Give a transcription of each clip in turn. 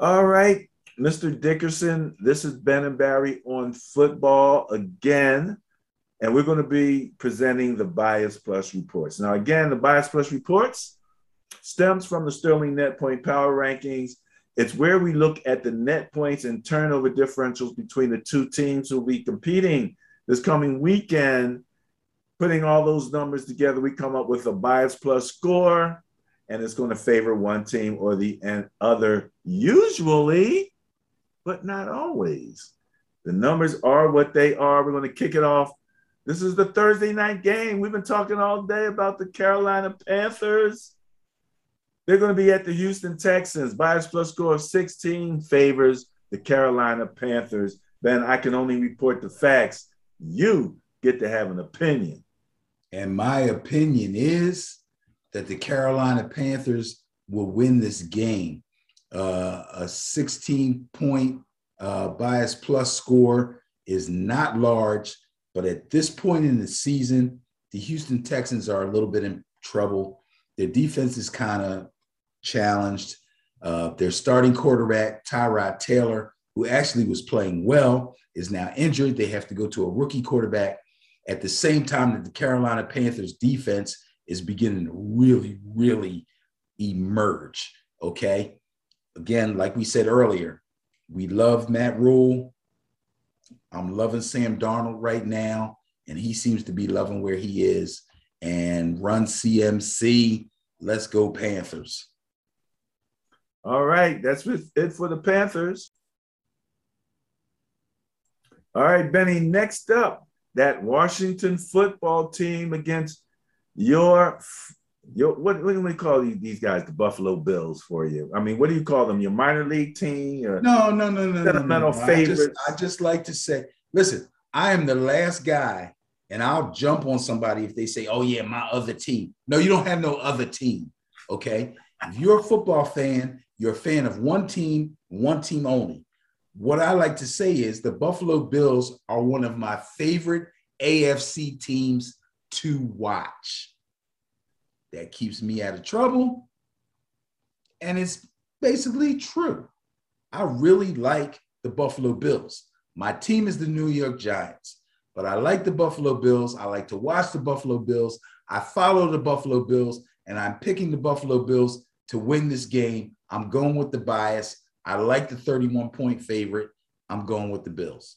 All right, Mr. Dickerson, this is Ben and Barry on football again. And we're going to be presenting the Bias Plus reports. Now, again, the Bias Plus reports stems from the Sterling Net Point Power Rankings. It's where we look at the net points and turnover differentials between the two teams who will be competing this coming weekend. Putting all those numbers together, we come up with a Bias Plus score, and it's going to favor one team or the other, usually, but not always. The numbers are what they are. We're going to kick it off this is the Thursday night game. We've been talking all day about the Carolina Panthers. They're going to be at the Houston Texans. Bias plus score of 16 favors the Carolina Panthers. Ben, I can only report the facts. You get to have an opinion. And my opinion is that the Carolina Panthers will win this game. Uh, a 16 point uh, bias plus score is not large. But at this point in the season, the Houston Texans are a little bit in trouble. Their defense is kind of challenged. Uh, their starting quarterback, Tyrod Taylor, who actually was playing well, is now injured. They have to go to a rookie quarterback at the same time that the Carolina Panthers defense is beginning to really, really emerge. Okay. Again, like we said earlier, we love Matt Rhule. I'm loving Sam Darnold right now, and he seems to be loving where he is. And run CMC. Let's go Panthers. All right, that's it for the Panthers. All right, Benny, next up, that Washington football team against your your what, what do we call these guys? The Buffalo Bills for you. I mean, what do you call them? Your minor league team? Your no, no, no, no, sentimental no, no. favorites. I just, I just like to say, listen, I am the last guy, and I'll jump on somebody if they say, "Oh yeah, my other team." No, you don't have no other team. Okay, if you're a football fan, you're a fan of one team, one team only. What I like to say is the Buffalo Bills are one of my favorite AFC teams to watch that keeps me out of trouble. And it's basically true. I really like the Buffalo Bills. My team is the New York Giants, but I like the Buffalo Bills. I like to watch the Buffalo Bills. I follow the Buffalo Bills, and I'm picking the Buffalo Bills to win this game. I'm going with the bias. I like the 31 point favorite. I'm going with the Bills.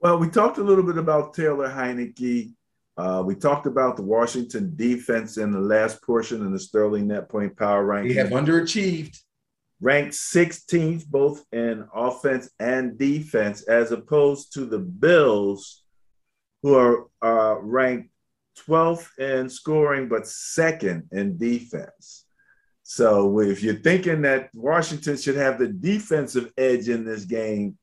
Well, we talked a little bit about Taylor Heinicke. Uh, we talked about the Washington defense in the last portion in the Sterling net point power ranking. They have underachieved. Ranked 16th both in offense and defense, as opposed to the Bills, who are uh, ranked 12th in scoring, but second in defense. So if you're thinking that Washington should have the defensive edge in this game,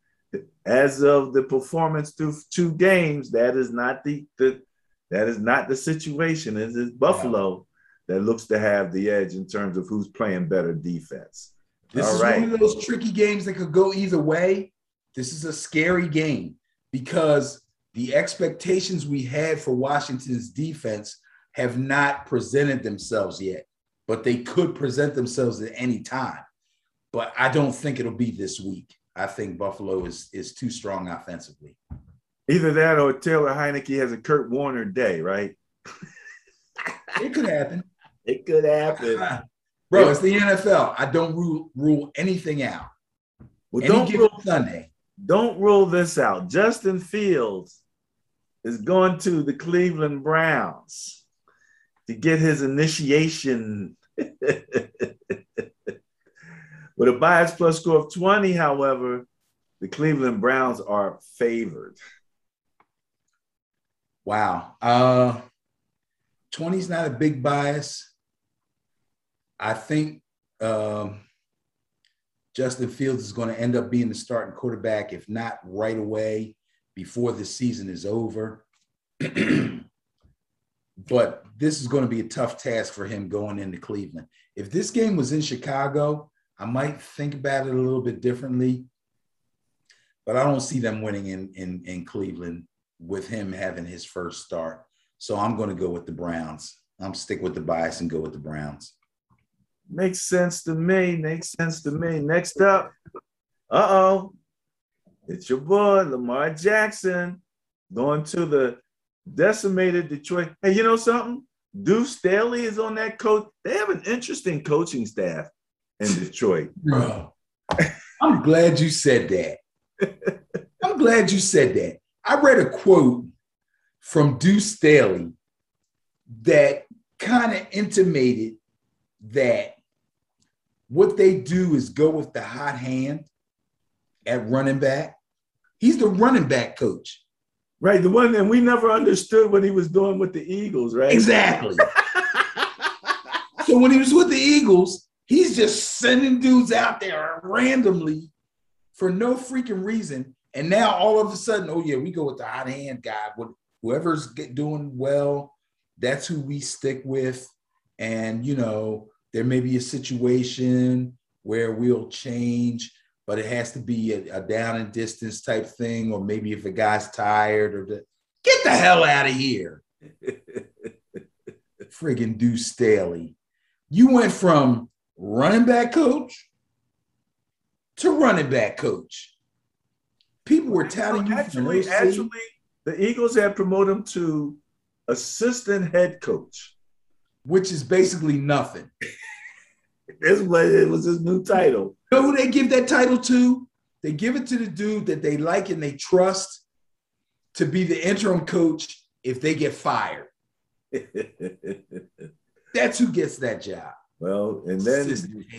as of the performance through two games, that is not the, the that is not the situation. It is Buffalo that looks to have the edge in terms of who's playing better defense. This All is right. one of those tricky games that could go either way. This is a scary game because the expectations we had for Washington's defense have not presented themselves yet, but they could present themselves at any time. But I don't think it'll be this week. I think Buffalo is is too strong offensively. Either that or Taylor Heinicke has a Kurt Warner day, right? it could happen. It could happen. Bro, it's the NFL. I don't rule, rule anything out. Well, Any don't rule, Sunday. Don't rule this out. Justin Fields is going to the Cleveland Browns to get his initiation. With a bias plus score of 20, however, the Cleveland Browns are favored. Wow. Uh 20 is not a big bias. I think um, Justin Fields is going to end up being the starting quarterback, if not right away before the season is over. but this is going to be a tough task for him going into Cleveland. If this game was in Chicago, I might think about it a little bit differently. But I don't see them winning in, in, in Cleveland with him having his first start. So I'm going to go with the Browns. I'm stick with the bias and go with the Browns. Makes sense to me. Makes sense to me. Next up, uh oh, it's your boy Lamar Jackson going to the decimated Detroit. Hey, you know something? Deuce Staley is on that coach. They have an interesting coaching staff in Detroit. Bro, I'm glad you said that. I'm glad you said that. I read a quote from Deuce Staley that kind of intimated that what they do is go with the hot hand at running back. He's the running back coach. Right, the one that we never understood what he was doing with the Eagles, right? Exactly. so when he was with the Eagles, he's just sending dudes out there randomly for no freaking reason. And now all of a sudden, oh yeah, we go with the hot hand guy. Whoever's doing well, that's who we stick with. And you know, there may be a situation where we'll change but it has to be a, a, down and distance type thing, or maybe if a guy's tired or the, get the hell out of here. Friggin' Deuce Staley. You went from running back coach to running back coach. People were touting you. Actually, actually, the Eagles had promoted him to assistant head coach, which is basically nothing. That's what it was his new title. You know who they give that title to? They give it to the dude that they like and they trust to be the interim coach if they get fired. That's who gets that job. Well, and then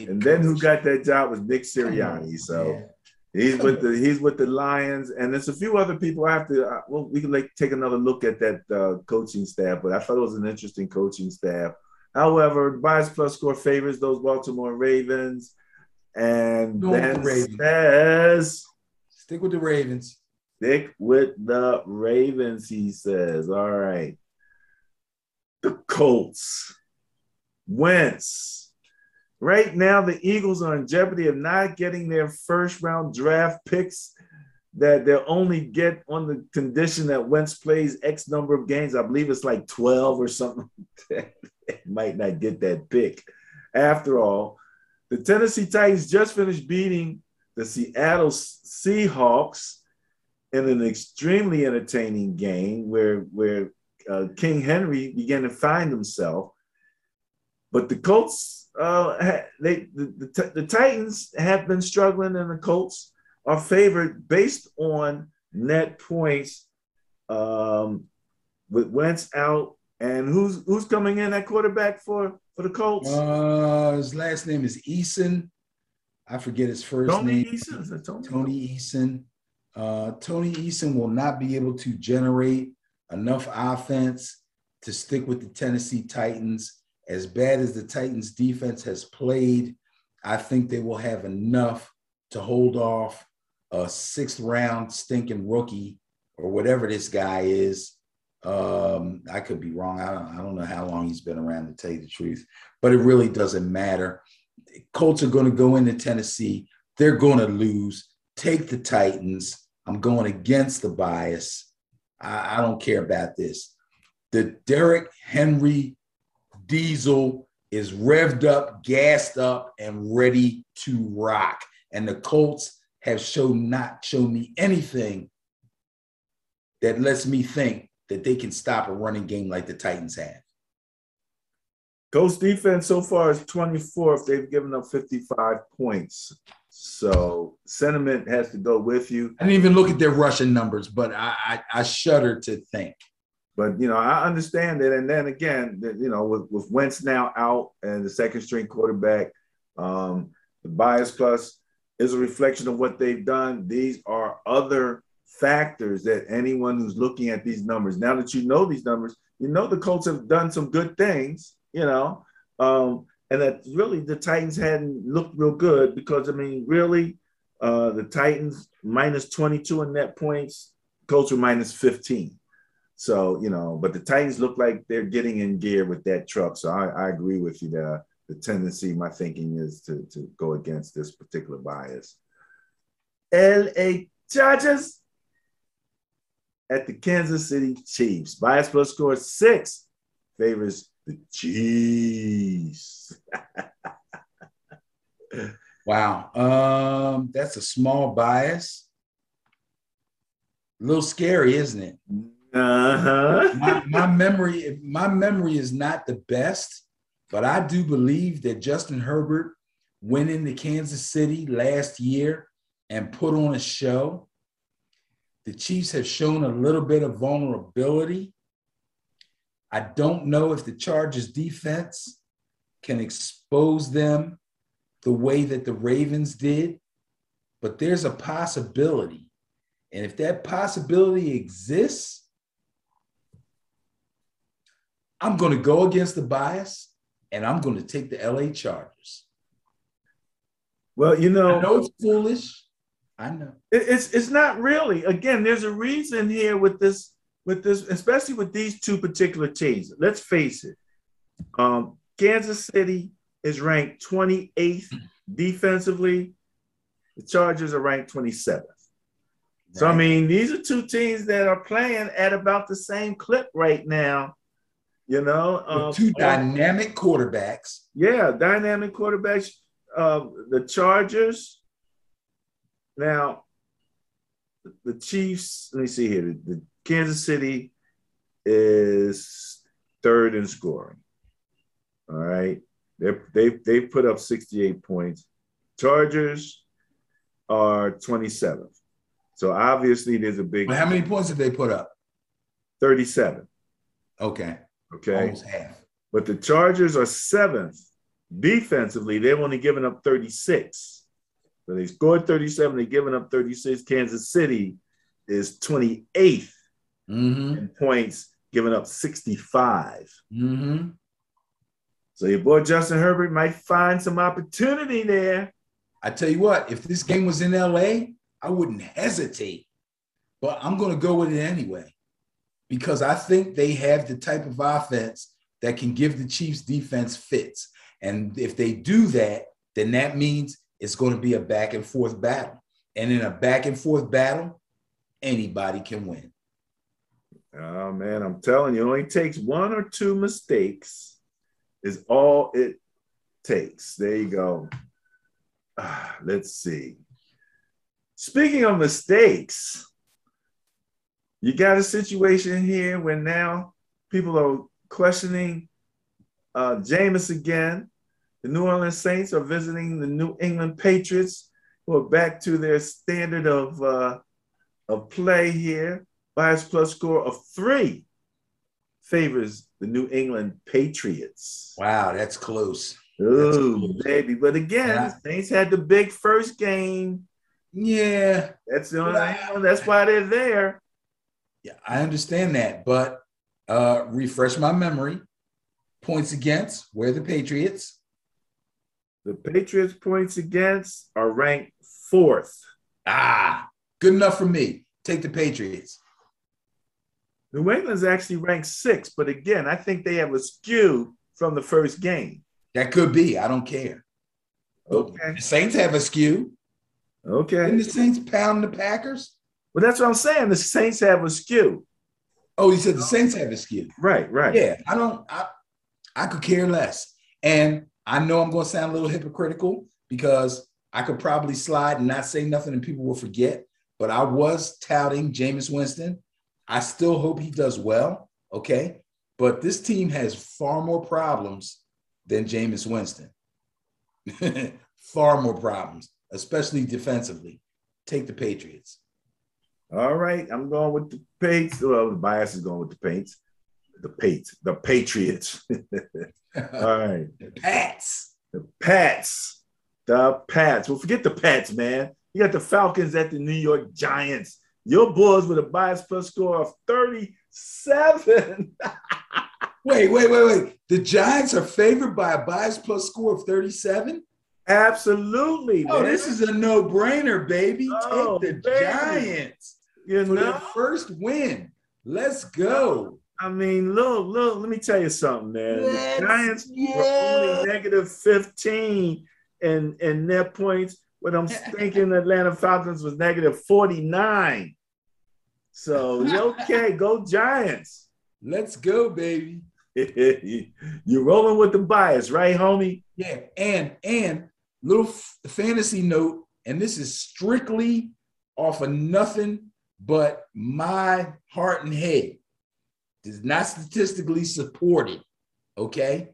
and then who got that job was Nick Sirianni. So he's with the he's with the Lions, and there's a few other people. I have to uh, well, we can like take another look at that uh, coaching staff, but I thought it was an interesting coaching staff. However, bias plus score favors those Baltimore Ravens. And Go then Ravens. says, Stick with the Ravens. Stick with the Ravens, he says. All right. The Colts. Wentz. Right now, the Eagles are in jeopardy of not getting their first round draft picks that they'll only get on the condition that Wentz plays X number of games. I believe it's like 12 or something. Might not get that pick. After all, the Tennessee Titans just finished beating the Seattle Seahawks in an extremely entertaining game where, where uh, King Henry began to find himself. But the Colts, uh, they the, the, the Titans have been struggling, and the Colts are favored based on net points um, with Wentz out. And who's who's coming in at quarterback for for the Colts? Uh, his last name is Eason. I forget his first Tony name. Eason. Tony? Tony Eason. Uh, Tony Eason will not be able to generate enough offense to stick with the Tennessee Titans. As bad as the Titans defense has played, I think they will have enough to hold off a sixth round stinking rookie or whatever this guy is um, I could be wrong. I don't, I don't know how long he's been around to tell you the truth, but it really doesn't matter. Colts are going to go into Tennessee. They're going to lose. Take the Titans. I'm going against the bias. I, I don't care about this. The Derrick Henry diesel is revved up, gassed up, and ready to rock. And the Colts have shown not shown me anything that lets me think that they can stop a running game like the Titans have. Colts defense so far is 24th. They've given up 55 points. So sentiment has to go with you. I didn't even look at their rushing numbers, but I, I, I shudder to think. But you know, I understand it. And then again, you know, with, with Wentz now out and the second string quarterback, um, the bias plus is a reflection of what they've done. These are other factors that anyone who's looking at these numbers, now that you know these numbers, you know the Colts have done some good things, you know, um, and that really the Titans hadn't looked real good because, I mean, really, uh, the Titans minus 22 in net points, Colts were minus 15. So, you know, but the Titans look like they're getting in gear with that truck. So I, I agree with you there. The tendency, my thinking is to, to go against this particular bias. LA Chargers at the Kansas City Chiefs. Bias plus score six favors the Chiefs. wow. Um, that's a small bias. A little scary, isn't it? Uh-huh. my, my memory, my memory is not the best, but I do believe that Justin Herbert went into Kansas City last year and put on a show. The Chiefs have shown a little bit of vulnerability. I don't know if the Chargers defense can expose them the way that the Ravens did, but there's a possibility. And if that possibility exists, I'm going to go against the bias and I'm going to take the LA Chargers. Well, you know, I know it's foolish. I know. it's it's not really. Again, there's a reason here with this with this, especially with these two particular teams. Let's face it. Um, Kansas City is ranked 28th defensively. The Chargers are ranked 27th. So I mean, these are two teams that are playing at about the same clip right now. You know, um, two dynamic quarterbacks. Yeah, dynamic quarterbacks. Uh, the Chargers. Now, the Chiefs. Let me see here. The, the Kansas City is third in scoring. All right, they they they put up 68 points. Chargers are 27th. So obviously there's a big. But how many points did they put up? 37. Okay. Okay. Almost half. But the Chargers are seventh defensively. They've only given up 36. So they scored 37. They've given up 36. Kansas City is 28th mm-hmm. in points, giving up 65. Mm-hmm. So your boy Justin Herbert might find some opportunity there. I tell you what, if this game was in LA, I wouldn't hesitate. But I'm going to go with it anyway because I think they have the type of offense that can give the Chiefs defense fits. And if they do that, then that means it's going to be a back and forth battle. And in a back and forth battle, anybody can win. Oh man, I'm telling you, it only takes one or two mistakes is all it takes. There you go. Ah, let's see. Speaking of mistakes, you got a situation here where now people are questioning uh, Jameis again. The New Orleans Saints are visiting the New England Patriots, who are back to their standard of uh, of play here. Bias plus score of three favors the New England Patriots. Wow, that's close. Oh, baby. But again, yeah. Saints had the big first game. Yeah. That's the only yeah. that's why they're there. Yeah, I understand that, but uh refresh my memory. Points against, where the Patriots? The Patriots points against are ranked fourth. Ah, good enough for me. Take the Patriots. New England's actually ranked sixth, but again, I think they have a skew from the first game. That could be. I don't care. Okay. The Saints have a skew. Okay. And the Saints pound the Packers? Well, that's what I'm saying. The Saints have a skew. Oh, you said the Saints have a skew. Right, right. Yeah, I don't I I could care less. And I know I'm going to sound a little hypocritical because I could probably slide and not say nothing and people will forget. But I was touting Jameis Winston. I still hope he does well. Okay. But this team has far more problems than Jameis Winston. far more problems, especially defensively. Take the Patriots. All right. I'm going with the Patriots. Well, the bias is going with the Patriots. The Patriots. The Patriots. All right. The Pats. The Pats. The Pats. Well, forget the Pats, man. You got the Falcons at the New York Giants. Your boys with a bias plus score of 37. wait, wait, wait, wait. The Giants are favored by a bias plus score of 37? Absolutely. Oh, man. this is a no-brainer, baby. Oh, Take the baby. Giants you for know? their first win. Let's go. I mean, look, look, let me tell you something, man. Let's the Giants were only negative 15 in, in net points, but I'm thinking Atlanta Falcons was negative 49. So, okay, go Giants. Let's go, baby. You're rolling with the bias, right, homie? Yeah, and and little f- fantasy note, and this is strictly off of nothing but my heart and head. Does not statistically supported, okay?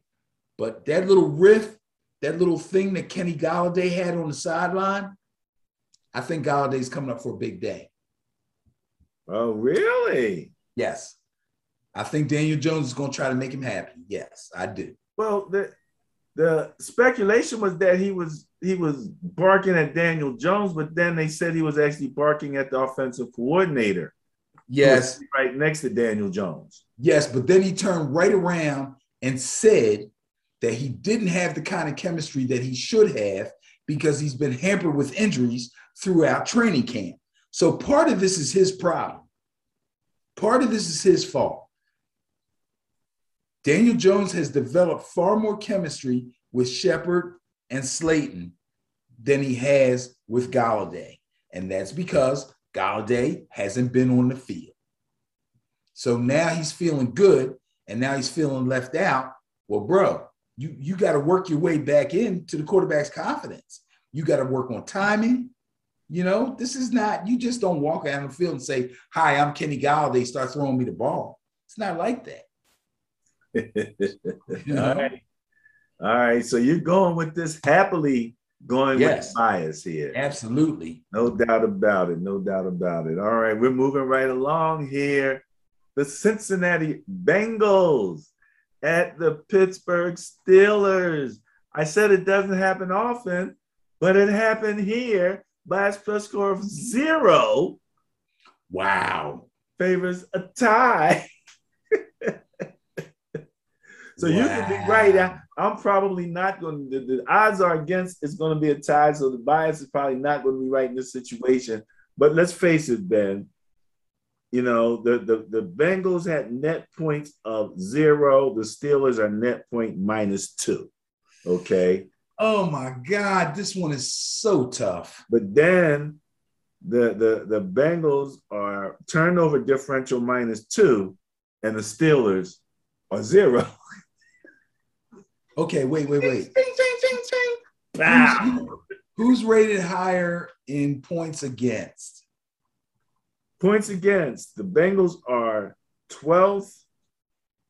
But that little riff, that little thing that Kenny Golladay had on the sideline, I think Golladay's coming up for a big day. Oh, really? Yes. I think Daniel Jones is going to try to make him happy. Yes, I do. Well, the the speculation was that he was he was barking at Daniel Jones, but then they said he was actually barking at the offensive coordinator. Yes, right next to Daniel Jones. Yes, but then he turned right around and said that he didn't have the kind of chemistry that he should have because he's been hampered with injuries throughout training camp. So part of this is his problem. Part of this is his fault. Daniel Jones has developed far more chemistry with Shepard and Slayton than he has with Golladay. And that's because Golladay hasn't been on the field. So now he's feeling good and now he's feeling left out. Well, bro, you, you got to work your way back into the quarterback's confidence. You got to work on timing. You know, this is not, you just don't walk out on the field and say, Hi, I'm Kenny Golladay, start throwing me the ball. It's not like that. All right. All right. So you're going with this happily going yes. with bias here. Absolutely. No doubt about it. No doubt about it. All right. We're moving right along here. The Cincinnati Bengals at the Pittsburgh Steelers. I said it doesn't happen often, but it happened here. Bias plus score of zero. Wow. Favors a tie. So wow. you could be right. I, am probably not going to, the, the odds are against it's going to be a tie. So the bias is probably not going to be right in this situation. But let's face it, Ben. You know, the, the, the Bengals had net points of zero. The Steelers are net point minus two. Okay. Oh my God, this one is so tough. But then the the the Bengals are turnover differential minus two, and the Steelers are zero. Okay, wait, wait, wait. Who's, who's rated higher in points against? Points against. The Bengals are 12th.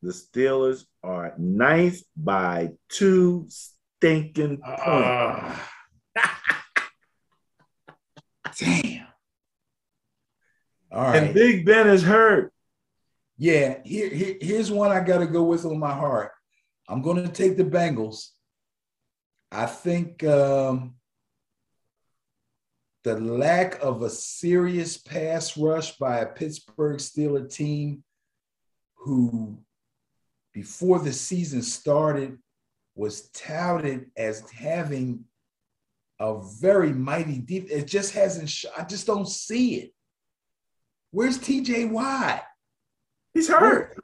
The Steelers are ninth by two stinking points. Uh, damn. All right. And Big Ben is hurt. Yeah, here, here, here's one I got to go with on my heart. I'm going to take the Bengals. I think um, the lack of a serious pass rush by a Pittsburgh Steelers team who, before the season started, was touted as having a very mighty deep. It just hasn't. Sh- I just don't see it. Where's TJ Watt? He's hurt.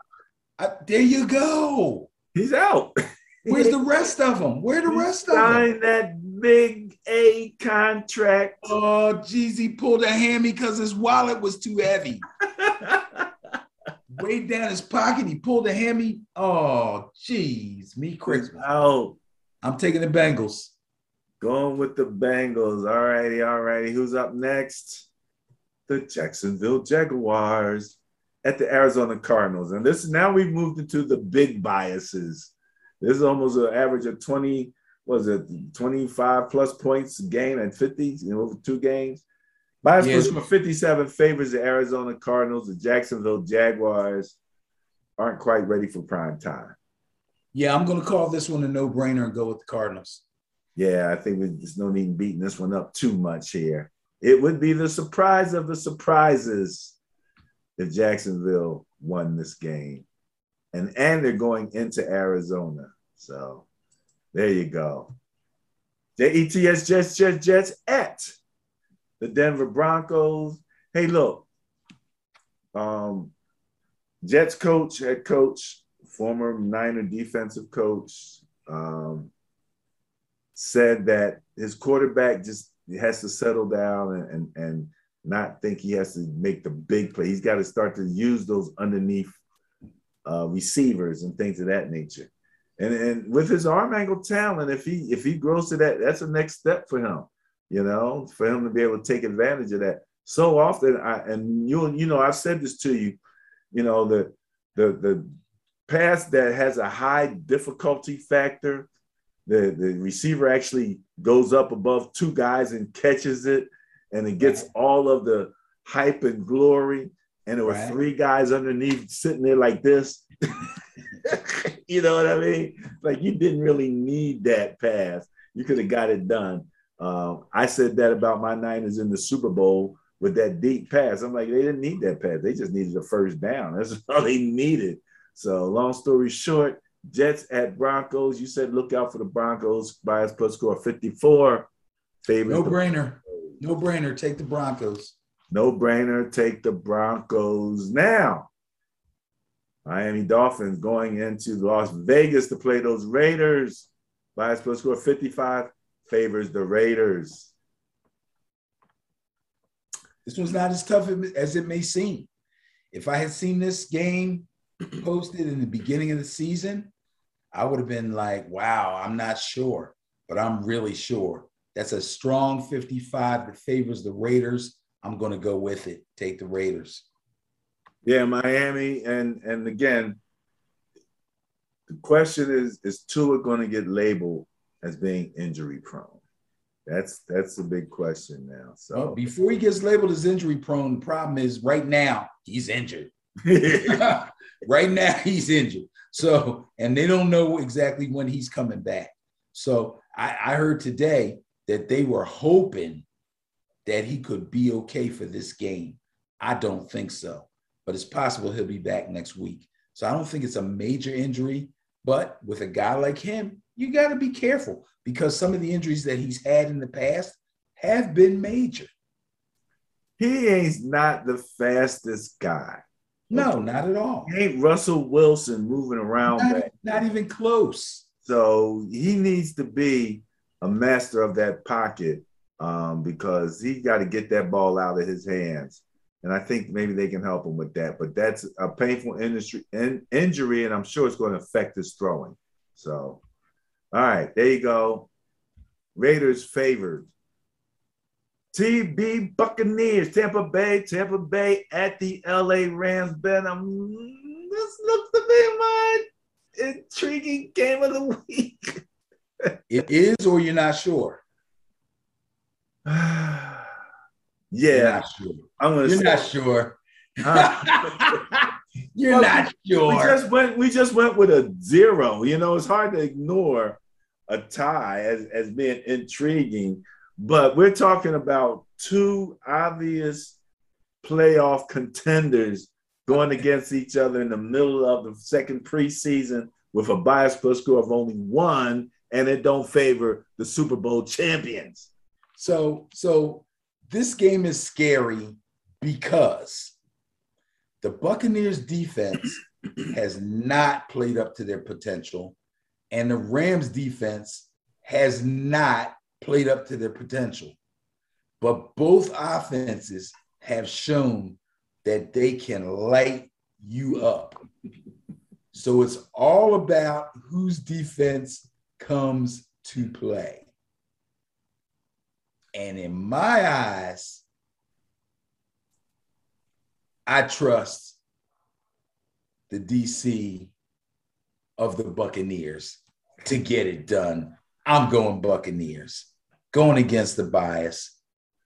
I, there you go. He's out. Where's the rest of them? Where the he rest of them? Signed that big A contract. Oh, geez, he pulled a hammy because his wallet was too heavy. Way down his pocket, he pulled a hammy. Oh, jeez, me crazy. Out. I'm taking the Bengals. Going with the Bengals. All righty, all righty. Who's up next? The Jacksonville Jaguars at the Arizona Cardinals. And this now we've moved into the big biases. This is almost an average of 20, was it 25 plus points game and 50, you know, over two games. Bias yes. for 57 favors the Arizona Cardinals. The Jacksonville Jaguars aren't quite ready for prime time. Yeah, I'm going to call this one a no brainer and go with the Cardinals. Yeah, I think there's no need in beating this one up too much here. It would be the surprise of the surprises if Jacksonville won this game. And and they're going into Arizona. So there you go. Jets, Jets, Jets, Jets at the Denver Broncos. Hey, look, um, Jets coach, head coach, former Niner defensive coach, um, said that his quarterback just has to settle down and, and, and not think he has to make the big play. He's got to start to use those underneath uh, receivers and things of that nature. And and with his arm angle talent, if he if he grows to that, that's the next step for him. You know, for him to be able to take advantage of that. So often, I and you you know I've said this to you. You know the the the pass that has a high difficulty factor, the the receiver actually goes up above two guys and catches it, and it gets all of the hype and glory. And there were right. three guys underneath sitting there like this. you know what I mean? Like you didn't really need that pass. You could have got it done. Um, I said that about my Niners in the Super Bowl with that deep pass. I'm like, they didn't need that pass. They just needed a first down. That's all they needed. So, long story short, Jets at Broncos. You said look out for the Broncos. Bias plus score 54. Favors no brainer. No brainer. Take the Broncos. No brainer. Take the Broncos now. Miami Dolphins going into Las Vegas to play those Raiders. Bias plus score 55 favors the Raiders. This was not as tough as it may seem. If I had seen this game posted in the beginning of the season, I would have been like, wow, I'm not sure, but I'm really sure. That's a strong 55 that favors the Raiders. I'm going to go with it. Take the Raiders. Yeah, Miami, and and again, the question is: Is Tua going to get labeled as being injury prone? That's that's a big question now. So well, before he gets labeled as injury prone, the problem is right now he's injured. right now he's injured. So and they don't know exactly when he's coming back. So I, I heard today that they were hoping that he could be okay for this game. I don't think so but it's possible he'll be back next week. So I don't think it's a major injury, but with a guy like him, you got to be careful because some of the injuries that he's had in the past have been major. He ain't not the fastest guy. No, not at all. He ain't Russell Wilson moving around not. Not even close. So he needs to be a master of that pocket um, because he got to get that ball out of his hands and I think maybe they can help him with that. But that's a painful industry in, injury, and I'm sure it's going to affect his throwing. So, all right, there you go. Raiders favored. TB Buccaneers, Tampa Bay, Tampa Bay at the LA Rams. Ben, um, this looks to be my intriguing game of the week. It is, or you're not sure. Yeah, not sure. I'm gonna. You're say, not sure. You're well, not sure. We just went. We just went with a zero. You know, it's hard to ignore a tie as as being intriguing, but we're talking about two obvious playoff contenders going against each other in the middle of the second preseason with a bias plus score of only one, and it don't favor the Super Bowl champions. So, so this game is scary because the Buccaneers defense has not played up to their potential, and the Rams defense has not played up to their potential. But both offenses have shown that they can light you up. So it's all about whose defense comes to play. And in my eyes, I trust the DC of the Buccaneers to get it done. I'm going Buccaneers. Going against the bias,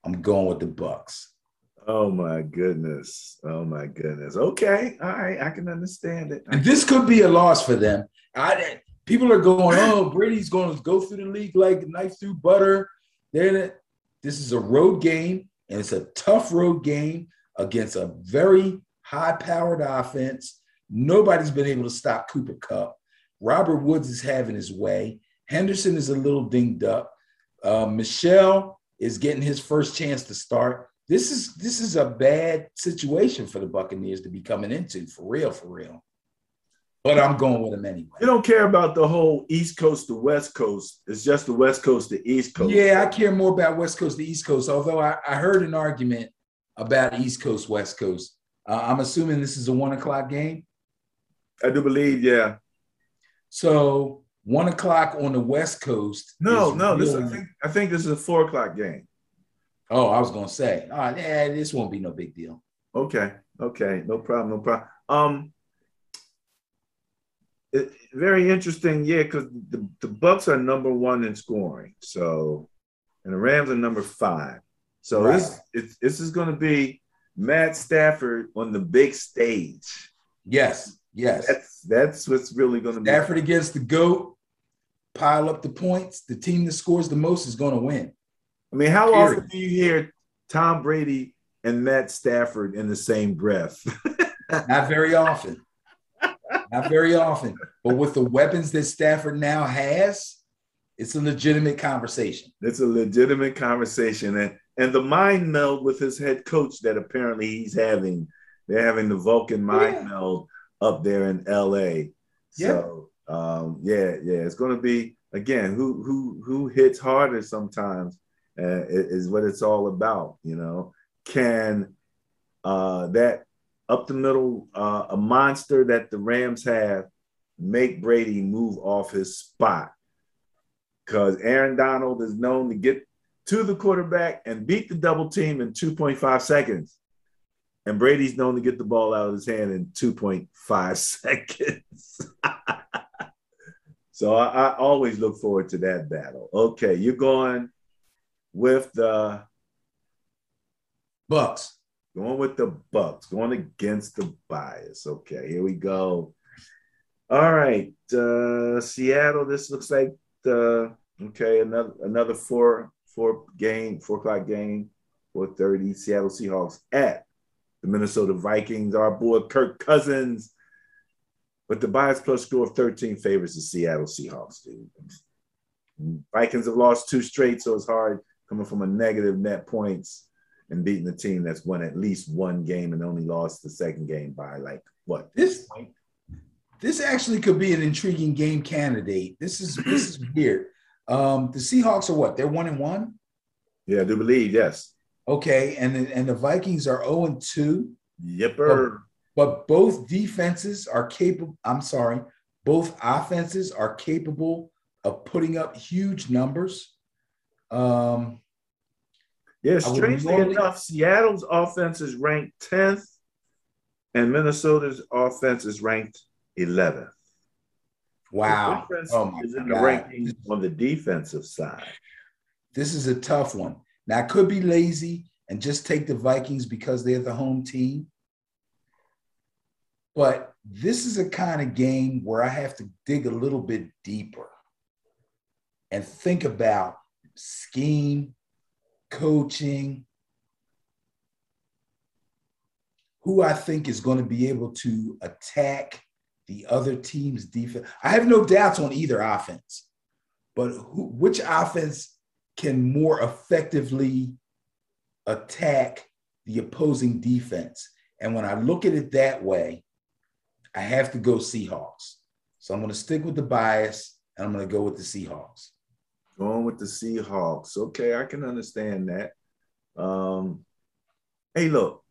I'm going with the Bucks. Oh my goodness. Oh my goodness. Okay. All right. I can understand it. And this could be a loss for them. I people are going, oh, Brady's going to go through the league like knife through butter. Then this is a road game, and it's a tough road game against a very high powered offense. Nobody's been able to stop Cooper Kupp. Robert Woods is having his way. Henderson is a little dinged up. Uh, Michel is getting his first chance to start. This is this is a bad situation for the Buccaneers to be coming into for real, for real but I'm going with him anyway. You don't care about the whole East Coast to West Coast. It's just the West Coast to East Coast. Yeah, I care more about West Coast to East Coast. Although I, I heard an argument about East Coast West Coast. Uh, I'm assuming this is a one o'clock game. I do believe, yeah. So one o'clock on the West Coast. No, no, this I think I think this is a four o'clock game. Oh, I was gonna say, oh, yeah, this won't be no big deal. Okay, okay, no problem, no problem. Um, it, very interesting, yeah, because the, the Bucks are number one in scoring, so and the Rams are number five. So right. this it's, this is going to be Matt Stafford on the big stage. Yes, yes, that's that's what's really going to be. Stafford against the goat, pile up the points. The team that scores the most is going to win. I mean, how Period. often do you hear Tom Brady and Matt Stafford in the same breath? Not very often. Not very often. But with the weapons that Stafford now has, it's a legitimate conversation. It's a legitimate conversation. And and the mind meld with his head coach that apparently he's having. They're having the Vulcan mind yeah. meld up there in LA. So yeah. um, yeah, yeah, it's gonna be again who who who hits harder sometimes uh, is what it's all about. You know, can uh, that up the middle, uh, a monster that the Rams have, make Brady move off his spot. Because Aaron Donald is known to get to the quarterback and beat the double team in 2.5 seconds. And Brady's known to get the ball out of his hand in 2.5 seconds. so I, I, always look forward to that battle. Okay, you're going with the Bucks. Going with the Bucks, going against the bias. Okay, here we go. All right, uh, Seattle. This looks like the okay another another four four game four o'clock game four thirty. Seattle Seahawks at the Minnesota Vikings. Our boy Kirk Cousins, but the bias plus score of thirteen favors the Seattle Seahawks. Dude. Vikings have lost two straight, so it's hard coming from a negative net points and beating the team that's won at least one game and only lost the second game by like what this point? This actually could be an intriguing game candidate. This is this is weird. Um, the Seahawks are what? They're one and one. Yeah, I do believe yes. Okay, and and the Vikings are zero oh and two. Yipper. But, but both defenses are capable. I'm sorry, both offenses are capable of putting up huge numbers. Um, yeah, strangely enough, Seattle's offense is ranked 10th and Minnesota's offense is ranked 11th. Wow. The oh is in the rankings on the defensive side. This is a tough one. Now, I could be lazy and just take the Vikings because they're the home team. But this is a kind of game where I have to dig a little bit deeper and think about scheme, coaching, who I think is going to be able to attack the other team's defense. I have no doubts on either offense, but who, which offense can more effectively attack the opposing defense? And when I look at it that way, I have to go Seahawks. So I'm going to stick with the bias and I'm going to go with the Seahawks. Going with the Seahawks. Okay, I can understand that. Um, hey, look,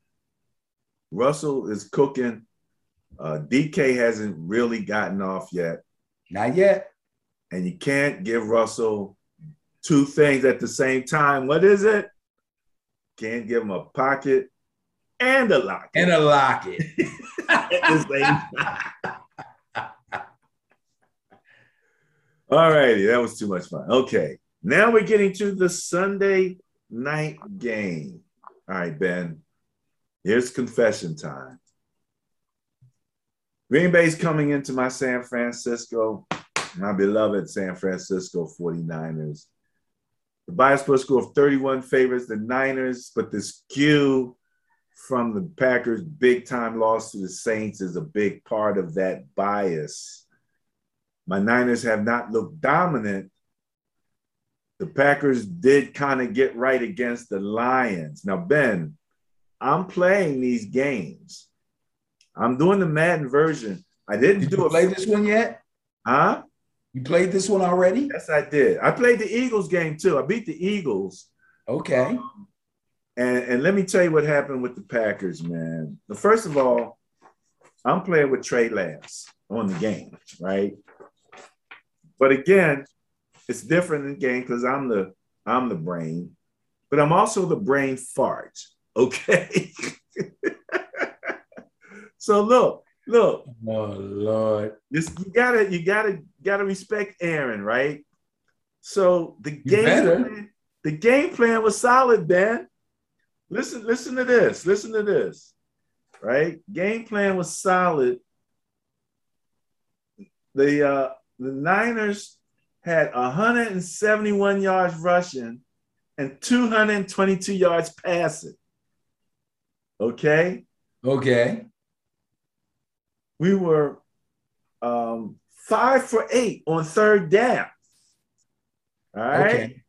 Russell is cooking. Uh, DK hasn't really gotten off yet. Not yet. And you can't give Russell two things at the same time. What is it? Can't give him a pocket and a locket. And a locket. All righty, that was too much fun. Okay, now we're getting to the Sunday night game. All right, Ben, here's confession time. Green Bay's coming into my San Francisco, my beloved San Francisco 49ers. The bias plus score of 31 favors the Niners, but the skew from the Packers' big time loss to the Saints is a big part of that bias. My Niners have not looked dominant. The Packers did kind of get right against the Lions. Now, Ben, I'm playing these games. I'm doing the Madden version. I didn't did do you play this one yet? Huh? You played this one already? Yes, I did. I played the Eagles game too. I beat the Eagles. Okay. Um, and and let me tell you what happened with the Packers, man. First of all, I'm playing with Trey Lance on the game, right? But again, it's different in game because I'm the I'm the brain, but I'm also the brain fart. Okay. so look, look. Oh Lord. This you gotta you gotta gotta respect Aaron, right? So the game plan, the game plan was solid, Ben. Listen, listen to this. Listen to this. Right? Game plan was solid. The uh the Niners had 171 yards rushing and 222 yards passing. Okay. Okay. We were um, five for eight on third down. All right. Okay.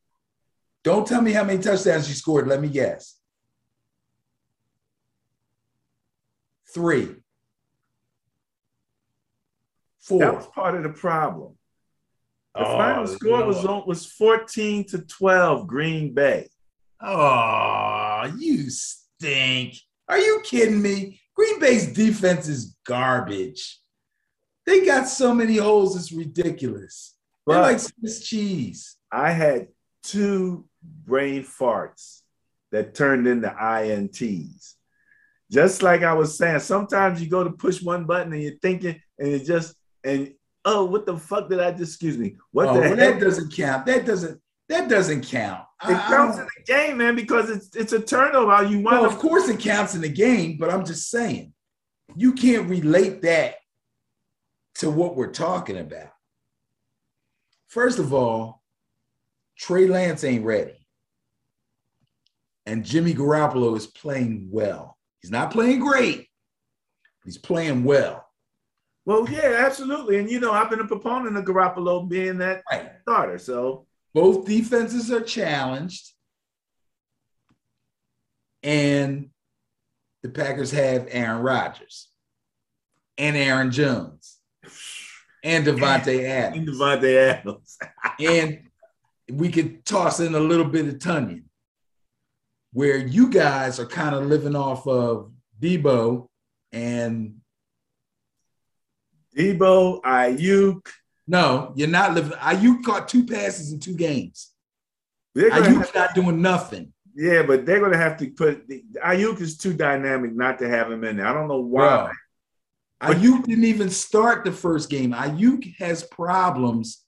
Don't tell me how many touchdowns you scored. Let me guess. Three. Four. That was part of the problem. The Oh, final score was on, was 14 to 12, Green Bay. Oh, you stink. Are you kidding me? Green Bay's defense is garbage. They got so many holes, it's ridiculous. They're like Swiss cheese. I had two brain farts that turned into INTs. Just like I was saying, sometimes you go to push one button and you're thinking, and it just, and oh, what the fuck did I just, excuse me, what oh, the well, that doesn't count. That doesn't that doesn't count. It I counts in the game, man, because it's it's a turnover. You want Well, of course it counts in the game, but I'm just saying you can't relate that to what we're talking about. First of all, Trey Lance ain't ready. And Jimmy Garoppolo is playing well. He's not playing great, he's playing well. Well, yeah, absolutely. And you know, I've been a proponent of Garoppolo being that Right. starter. So Both defenses are challenged. And the Packers have Aaron Rodgers and Aaron Jones and Davante Adams. and Davante Adams. And we could toss in a little bit of Tunyon, where you guys are kind of living off of Deebo and Deebo, Aiyuk. no, you're not living. Aiyuk caught two passes in two games. Aiyuk's not doing nothing. yeah, but they're gonna have to put Aiyuk is too dynamic not to have him in there. I don't know why. Bro, Aiyuk didn't even start the first game. Aiyuk has problems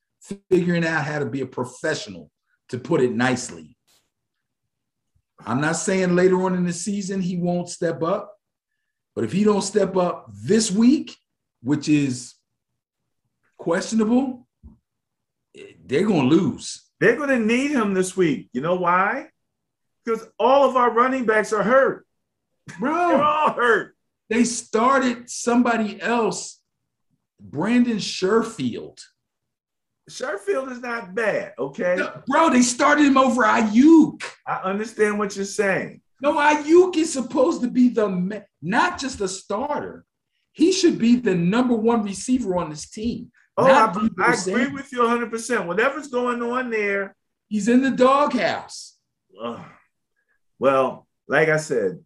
figuring out how to be a professional, to put it nicely. I'm not saying later on in the season he won't step up, but if he don't step up this week, which is questionable, they're going to lose. They're gonna need him this week. You know why? Because all of our running backs are hurt. They're Bro, all hurt. they started somebody else, Brandon Sherfield. Sherfield is not bad, okay? Bro, they started him over Aiyuk. I understand what you're saying. No, Aiyuk is supposed to be the not just a starter. He should be the number one receiver on this team. Oh, I, I agree with you 100%. Whatever's going on there, He's in the doghouse. Well, like I said,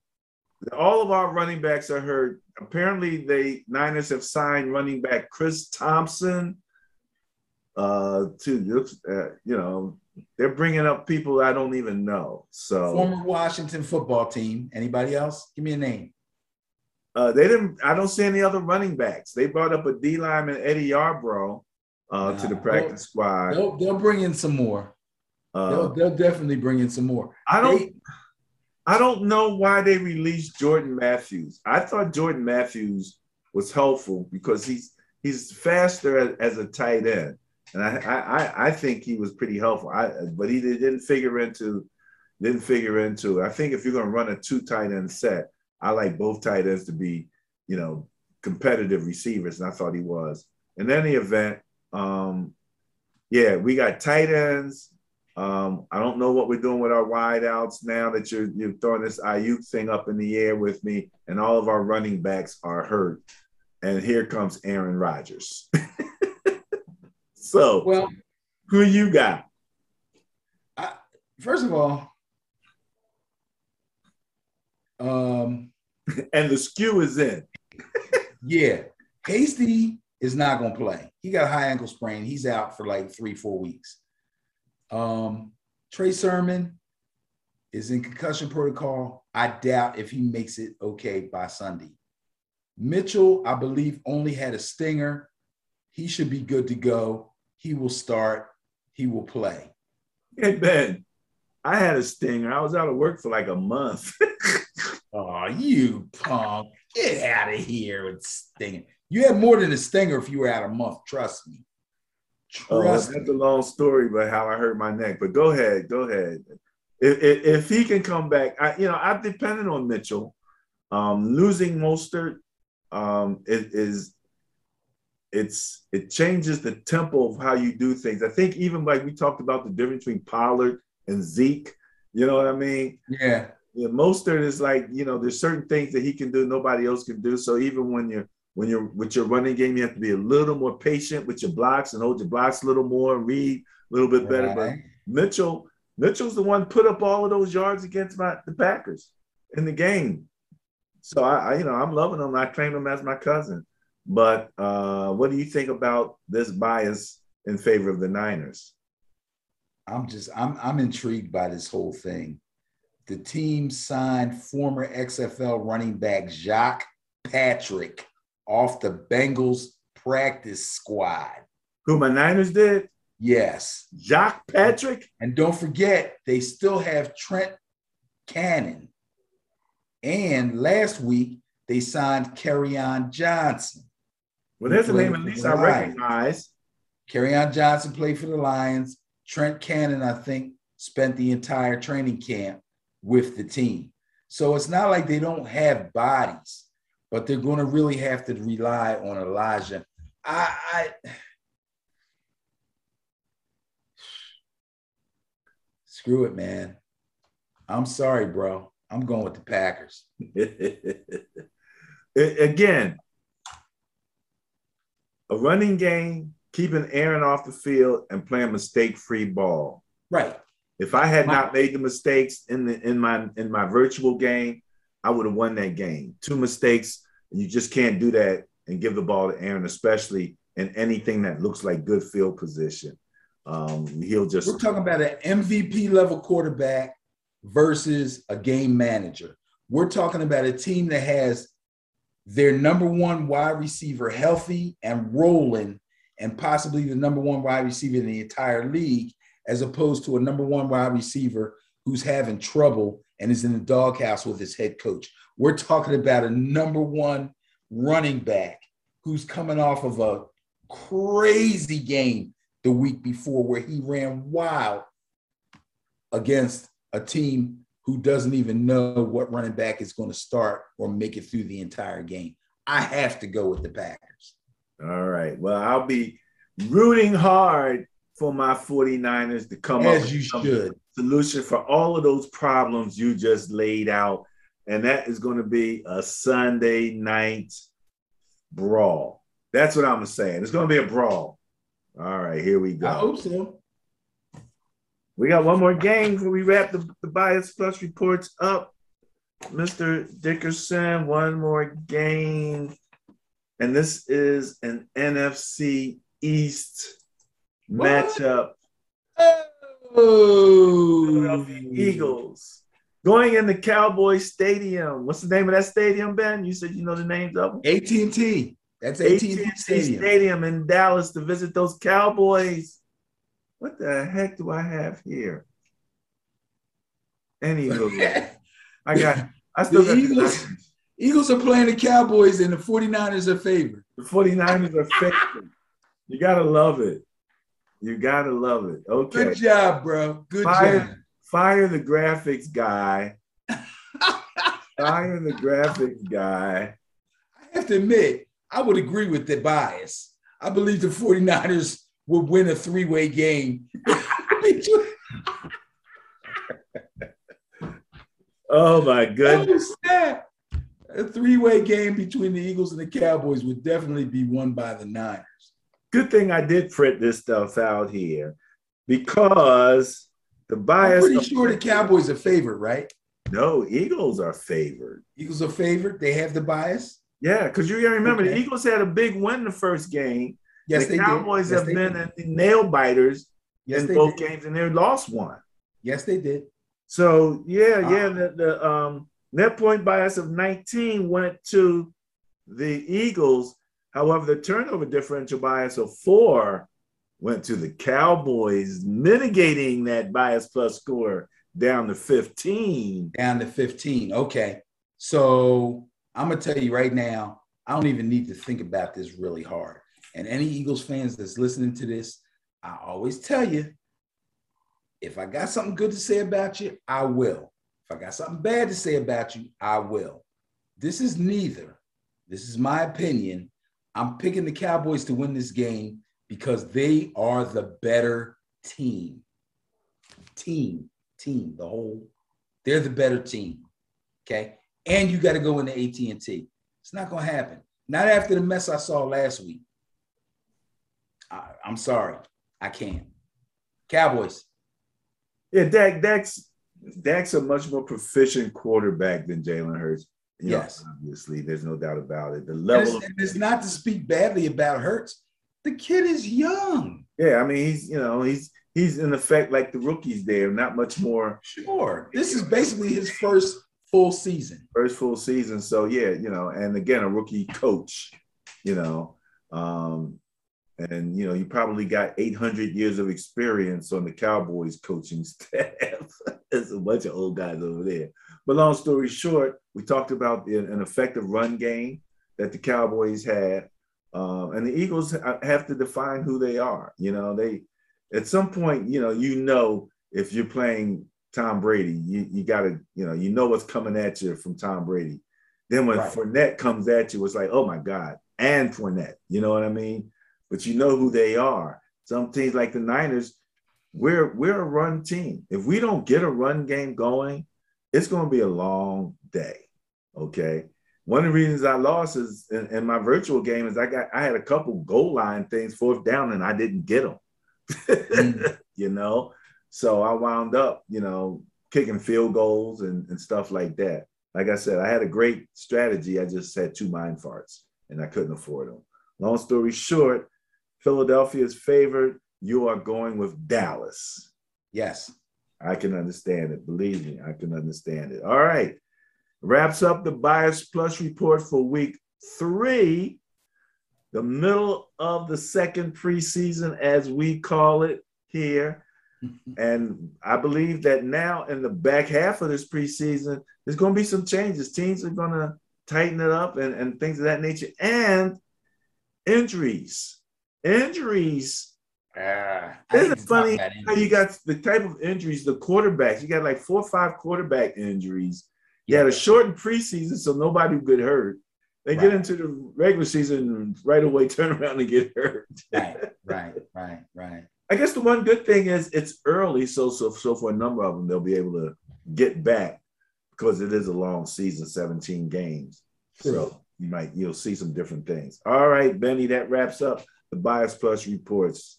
all of our running backs are hurt. Apparently, the Niners have signed running back Chris Thompson. Uh, to uh, you know, they're bringing up people I don't even know. So Former Washington football team. Anybody else? Give me a name. Uh, they didn't. I don't see any other running backs. They brought up a D lineman Eddie Yarbrough uh, to the Nah, practice squad. They'll, they'll bring in some more. Uh, They'll, they'll definitely bring in some more. I don't. They- I don't know why they released Jordan Matthews. I thought Jordan Matthews was helpful because he's he's faster as, as a tight end, and I, I I think he was pretty helpful. I but he didn't figure into didn't figure into. it. I think if you're going to run a two tight end set, I like both tight ends to be you know competitive receivers, and I thought he was. In any event, um, yeah, we got tight ends. Um, I don't know what we're doing with our wideouts now that you're you're throwing this Aiyuk thing up in the air with me, and all of our running backs are hurt. And here comes Aaron Rodgers. so, Well, who you got? first of all, um, And the skew is in. yeah, Hasty is not going to play. He got a high ankle sprain. He's out for like three, four weeks. Um, Trey Sermon is in concussion protocol. I doubt if he makes it okay by Sunday. Mitchell, I believe, only had a stinger. He should be good to go. He will start. He will play. Hey, Ben, I had a stinger. I was out of work for like a month. oh, you punk. Get out of here with stinging. You had more than a stinger if you were out a month. Trust me. Oh, Trust oh, that's me. a long story, but how I hurt my neck. But go ahead, go ahead. If, if, if he can come back, I, you know, I've depended on Mitchell. Um, losing Mostert um, it is it's it changes the tempo of how you do things. I think even like we talked about the difference between Pollard and Zeke. You know what I mean? Yeah. Yeah, Mostert is like you know there's certain things that he can do nobody else can do. So even when you're when you're with your running game, you have to be a little more patient with your blocks and hold your blocks a little more, read a little bit better. Right. But Mitchell, Mitchell's the one put up all of those yards against my the Packers in the game. So I, I, you know, I'm loving him. I claim him as my cousin. But uh, what do you think about this bias in favor of the Niners? I'm just I'm I'm intrigued by this whole thing. The team signed former XFL running back Jacques Patrick off the Bengals practice squad. Who my Niners did? Yes. Jacques Patrick. And don't forget, they still have Trent Cannon. And last week, they signed Kerryon Johnson. Well, there's a name at least I recognize. Kerryon Johnson played for the Lions. Trent Cannon, I think, spent the entire training camp with the team. So it's not like they don't have bodies, but they're going to really have to rely on Elijah. I, I screw it, man. I'm sorry, bro. I'm going with the Packers. Again, a running game, keeping Aaron off the field and playing mistake-free ball. Right. If I had not made the mistakes in the in my in my virtual game, I would have won that game. Two mistakes, and you just can't do that and give the ball to Aaron, especially in anything that looks like good field position. Um, he'll just. We're talking about an MVP level quarterback versus a game manager. We're talking about a team that has their number one wide receiver healthy and rolling, and possibly the number one wide receiver in the entire league, as opposed to a number one wide receiver who's having trouble and is in the doghouse with his head coach. We're talking about a number one running back who's coming off of a crazy game the week before where he ran wild against a team who doesn't even know what running back is going to start or make it through the entire game. I have to go with the Packers. All right. Well, I'll be rooting hard for my 49ers to come As up with you should. solution for all of those problems you just laid out. And that is going to be a Sunday night brawl. That's what I'm saying. It's going to be a brawl. All right, here we go. I hope so. We got one more game before we wrap the, the bias plus reports up. Mr. Dickerson, one more game. And this is an NFC East what? matchup. Oh, Eagles going in the Cowboy Stadium. What's the name of that stadium, Ben? You said you know the names of them. AT&T. That's AT&T, AT&T Stadium. Stadium in Dallas to visit those Cowboys. What the heck do I have here? Anywho, I got I still the got Eagles. The Eagles are playing the Cowboys and the 49ers are favored. The 49ers are favored. You gotta love it. You gotta love it. Okay. Good job, bro. Good fire, job. Fire the graphics guy. fire the graphics guy. I have to admit, I would agree with the bias. I believe the 49ers would win a three way game. oh my goodness. A three way game between the Eagles and the Cowboys would definitely be won by the Niners. Good thing I did print this stuff out here because the bias. I'm pretty sure the Cowboys are favored, right? No, Eagles are favored. Eagles are favored. They have the bias. Yeah, because you gotta remember Okay. the Eagles had a big win the first game. Yes, the they Cowboys. Yes, have been nail biters Yes, in both did. games, and they lost one. Yes, they did. So yeah, yeah, Ah. the, the um, net point bias of 19 went to the Eagles. However, the turnover differential bias of four went to the Cowboys, mitigating that bias plus score down to 15. Down to 15. Okay. So I'm gonna tell you right now, I don't even need to think about this really hard. And any Eagles fans that's listening to this, I always tell you, if I got something good to say about you, I will. If I got something bad to say about you, I will. This is neither. This is my opinion. I'm picking the Cowboys to win this game because they are the better team. Team, team, the whole. They're the better team. Okay, and you got to go into AT and T. It's not going to happen. Not after the mess I saw last week. I, I'm sorry, I can't. Cowboys. Yeah, Dak, Dak's Dak's a much more proficient quarterback than Jalen Hurts. You know, Yes. obviously, there's no doubt about it. The And level, it's, of, and it's not to speak badly about Hurts. The kid is young. yeah, I mean, he's you know, he's he's in effect like the rookies there, not much more Sure. This is basically his first full season. first full season. So yeah, you know, and again, a rookie coach, you know, um, and you know, you probably got 800 years of experience on the Cowboys coaching staff. There's a bunch of old guys over there. But long story short, we talked about an effective run game that the Cowboys had, um, and the Eagles have to define who they are. You know, they at some point, you know, you know if you're playing Tom Brady, you you got to, you know, you know what's coming at you from Tom Brady. Then when Right. Fournette comes at you, it's like, oh my God, and Fournette. You know what I mean? But you know who they are. Some teams like the Niners, we're we're a run team. If we don't get a run game going, it's going to be a long day. Okay. One of the reasons I lost is in, in my virtual game is I got I had a couple goal line things fourth down and I didn't get them. Mm. you know, so I wound up, you know, kicking field goals and, and stuff like that. Like I said, I had a great strategy. I just had two mind farts and I couldn't afford them. Long story short, Philadelphia's favored. You are going with Dallas. Yes. I can understand it. Believe me, I can understand it. All right. Wraps up the Bias Plus report for week three, the middle of the second preseason, as we call it here. And I believe that now in the back half of this preseason, there's going to be some changes. Teams are going to tighten it up and, and things of that nature. And injuries. Injuries I isn't it funny how you got the type of injuries, the quarterbacks? You got like four or five quarterback injuries. You had a shortened preseason, so nobody would get hurt. They get into the regular season and right away turn around and get hurt. right, right, right, right. I guess the one good thing is it's early, so so so for a number of them they'll be able to get back because it is a long season, 17 games. True. So you might you'll see some different things. All right, Benny, that wraps up the Bias Plus reports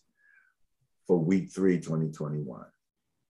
for week three, 2021.